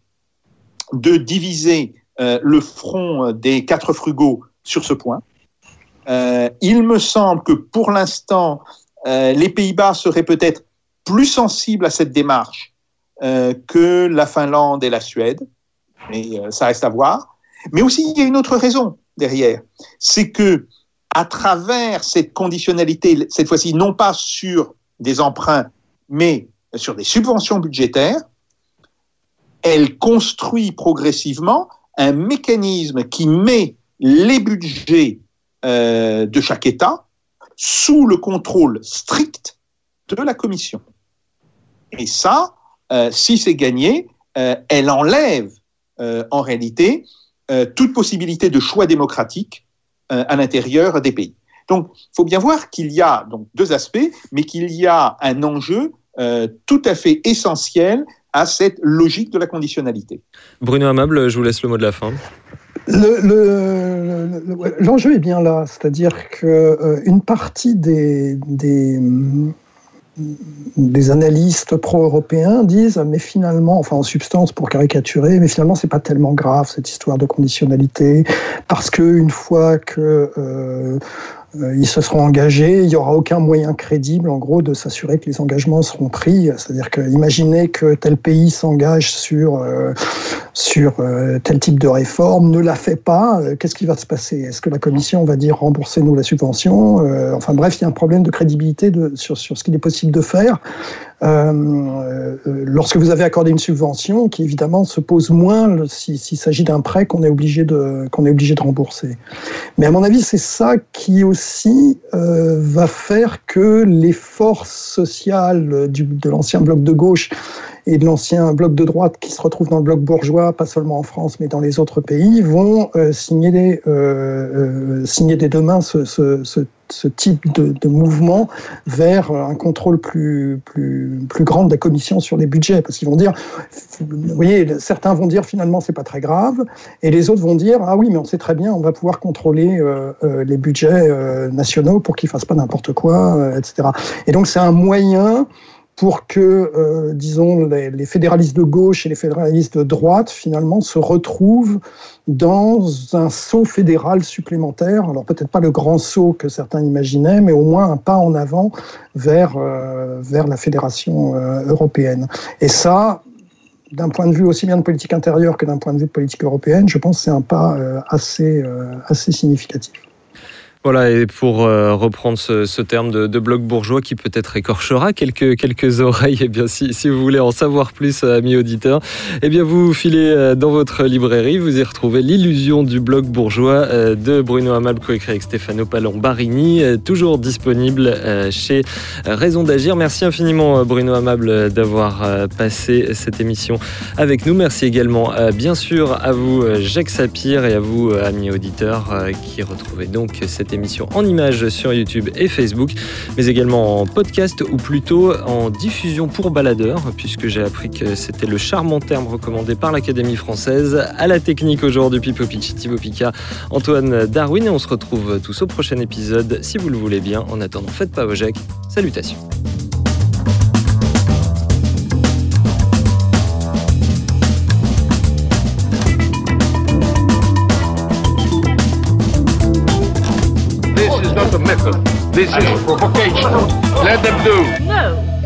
de diviser euh, le front des quatre frugaux sur ce point. Euh, il me semble que pour l'instant, les Pays-Bas seraient peut-être plus sensibles à cette démarche que la Finlande et la Suède, mais ça reste à voir. Mais aussi, il y a une autre raison derrière, c'est que à travers cette conditionnalité, cette fois-ci non pas sur des emprunts, mais sur des subventions budgétaires, elle construit progressivement un mécanisme qui met les budgets euh, de chaque État sous le contrôle strict de la Commission. Et ça, euh, si c'est gagné, euh, elle enlève en réalité toute possibilité de choix démocratique euh, à l'intérieur des pays. Donc, il faut bien voir qu'il y a donc deux aspects, mais qu'il y a un enjeu euh, tout à fait essentiel à cette logique de la conditionnalité. Bruno Amable, je vous laisse le mot de la fin. L'enjeu est bien là, c'est-à-dire qu'une euh, partie des, des, des analystes pro-européens disent mais finalement, enfin en substance pour caricaturer, mais finalement c'est pas tellement grave cette histoire de conditionnalité parce que une fois que euh, ils se seront engagés, il n'y aura aucun moyen crédible, en gros, de s'assurer que les engagements seront pris. C'est-à-dire que imaginez que tel pays s'engage sur, euh, sur euh, tel type de réforme, ne la fait pas, qu'est-ce qui va se passer? Est-ce que la Commission va dire remboursez-nous la subvention? Enfin bref, il y a un problème de crédibilité sur, sur ce qu'il est possible de faire. Euh, lorsque vous avez accordé une subvention, qui évidemment se pose moins s'il s'agit d'un prêt qu'on est obligé de est obligé de rembourser. Mais à mon avis, c'est ça qui aussi euh, va faire que les forces sociales de l'ancien bloc de gauche et de l'ancien bloc de droite qui se retrouve dans le bloc bourgeois, pas seulement en France, mais dans les autres pays, vont euh, signer, des, euh, signer ce, ce, ce ce type de, mouvement vers un contrôle plus, plus, plus grand de la commission sur les budgets. Parce qu'ils vont dire, vous voyez, certains vont dire finalement c'est pas très grave, et les autres vont dire ah oui, mais on sait très bien, on va pouvoir contrôler euh, euh les budgets euh, nationaux pour qu'ils fassent pas n'importe quoi, etc. Et donc c'est un moyen pour que, euh, disons, les, fédéralistes de gauche et les fédéralistes de droite, finalement, se retrouvent dans un saut fédéral supplémentaire. Alors peut-être pas le grand saut que certains imaginaient, mais au moins un pas en avant vers, euh, vers la fédération euh, européenne. Et ça, d'un point de vue aussi bien de politique intérieure que d'un point de vue de politique européenne, je pense que c'est un pas assez, assez significatif. Voilà, et pour euh, reprendre ce, terme de, bloc bourgeois qui peut-être écorchera quelques, oreilles, eh bien si, vous voulez en savoir plus, euh, amis auditeurs, eh bien vous filez euh, dans votre librairie, vous y retrouvez l'illusion du bloc bourgeois de Bruno Amable, coécrit avec Stefano Palon-Barini, toujours disponible chez Raison d'agir. Merci infiniment Bruno Amable d'avoir passé cette émission avec nous. Merci également bien sûr à vous Jacques Sapir et à vous amis auditeurs qui retrouvez donc cette émission en images sur YouTube et Facebook, mais également en podcast ou plutôt en diffusion pour baladeurs, puisque j'ai appris que c'était le charmant terme recommandé par l'Académie française. À la technique aujourd'hui, Pipo Pichi, Thibaut Pika, Antoine Darwin, et on se retrouve tous au prochain épisode, si vous le voulez bien. En attendant, faites pas vos jacques. Salutations. This is provocation. Let them do. No.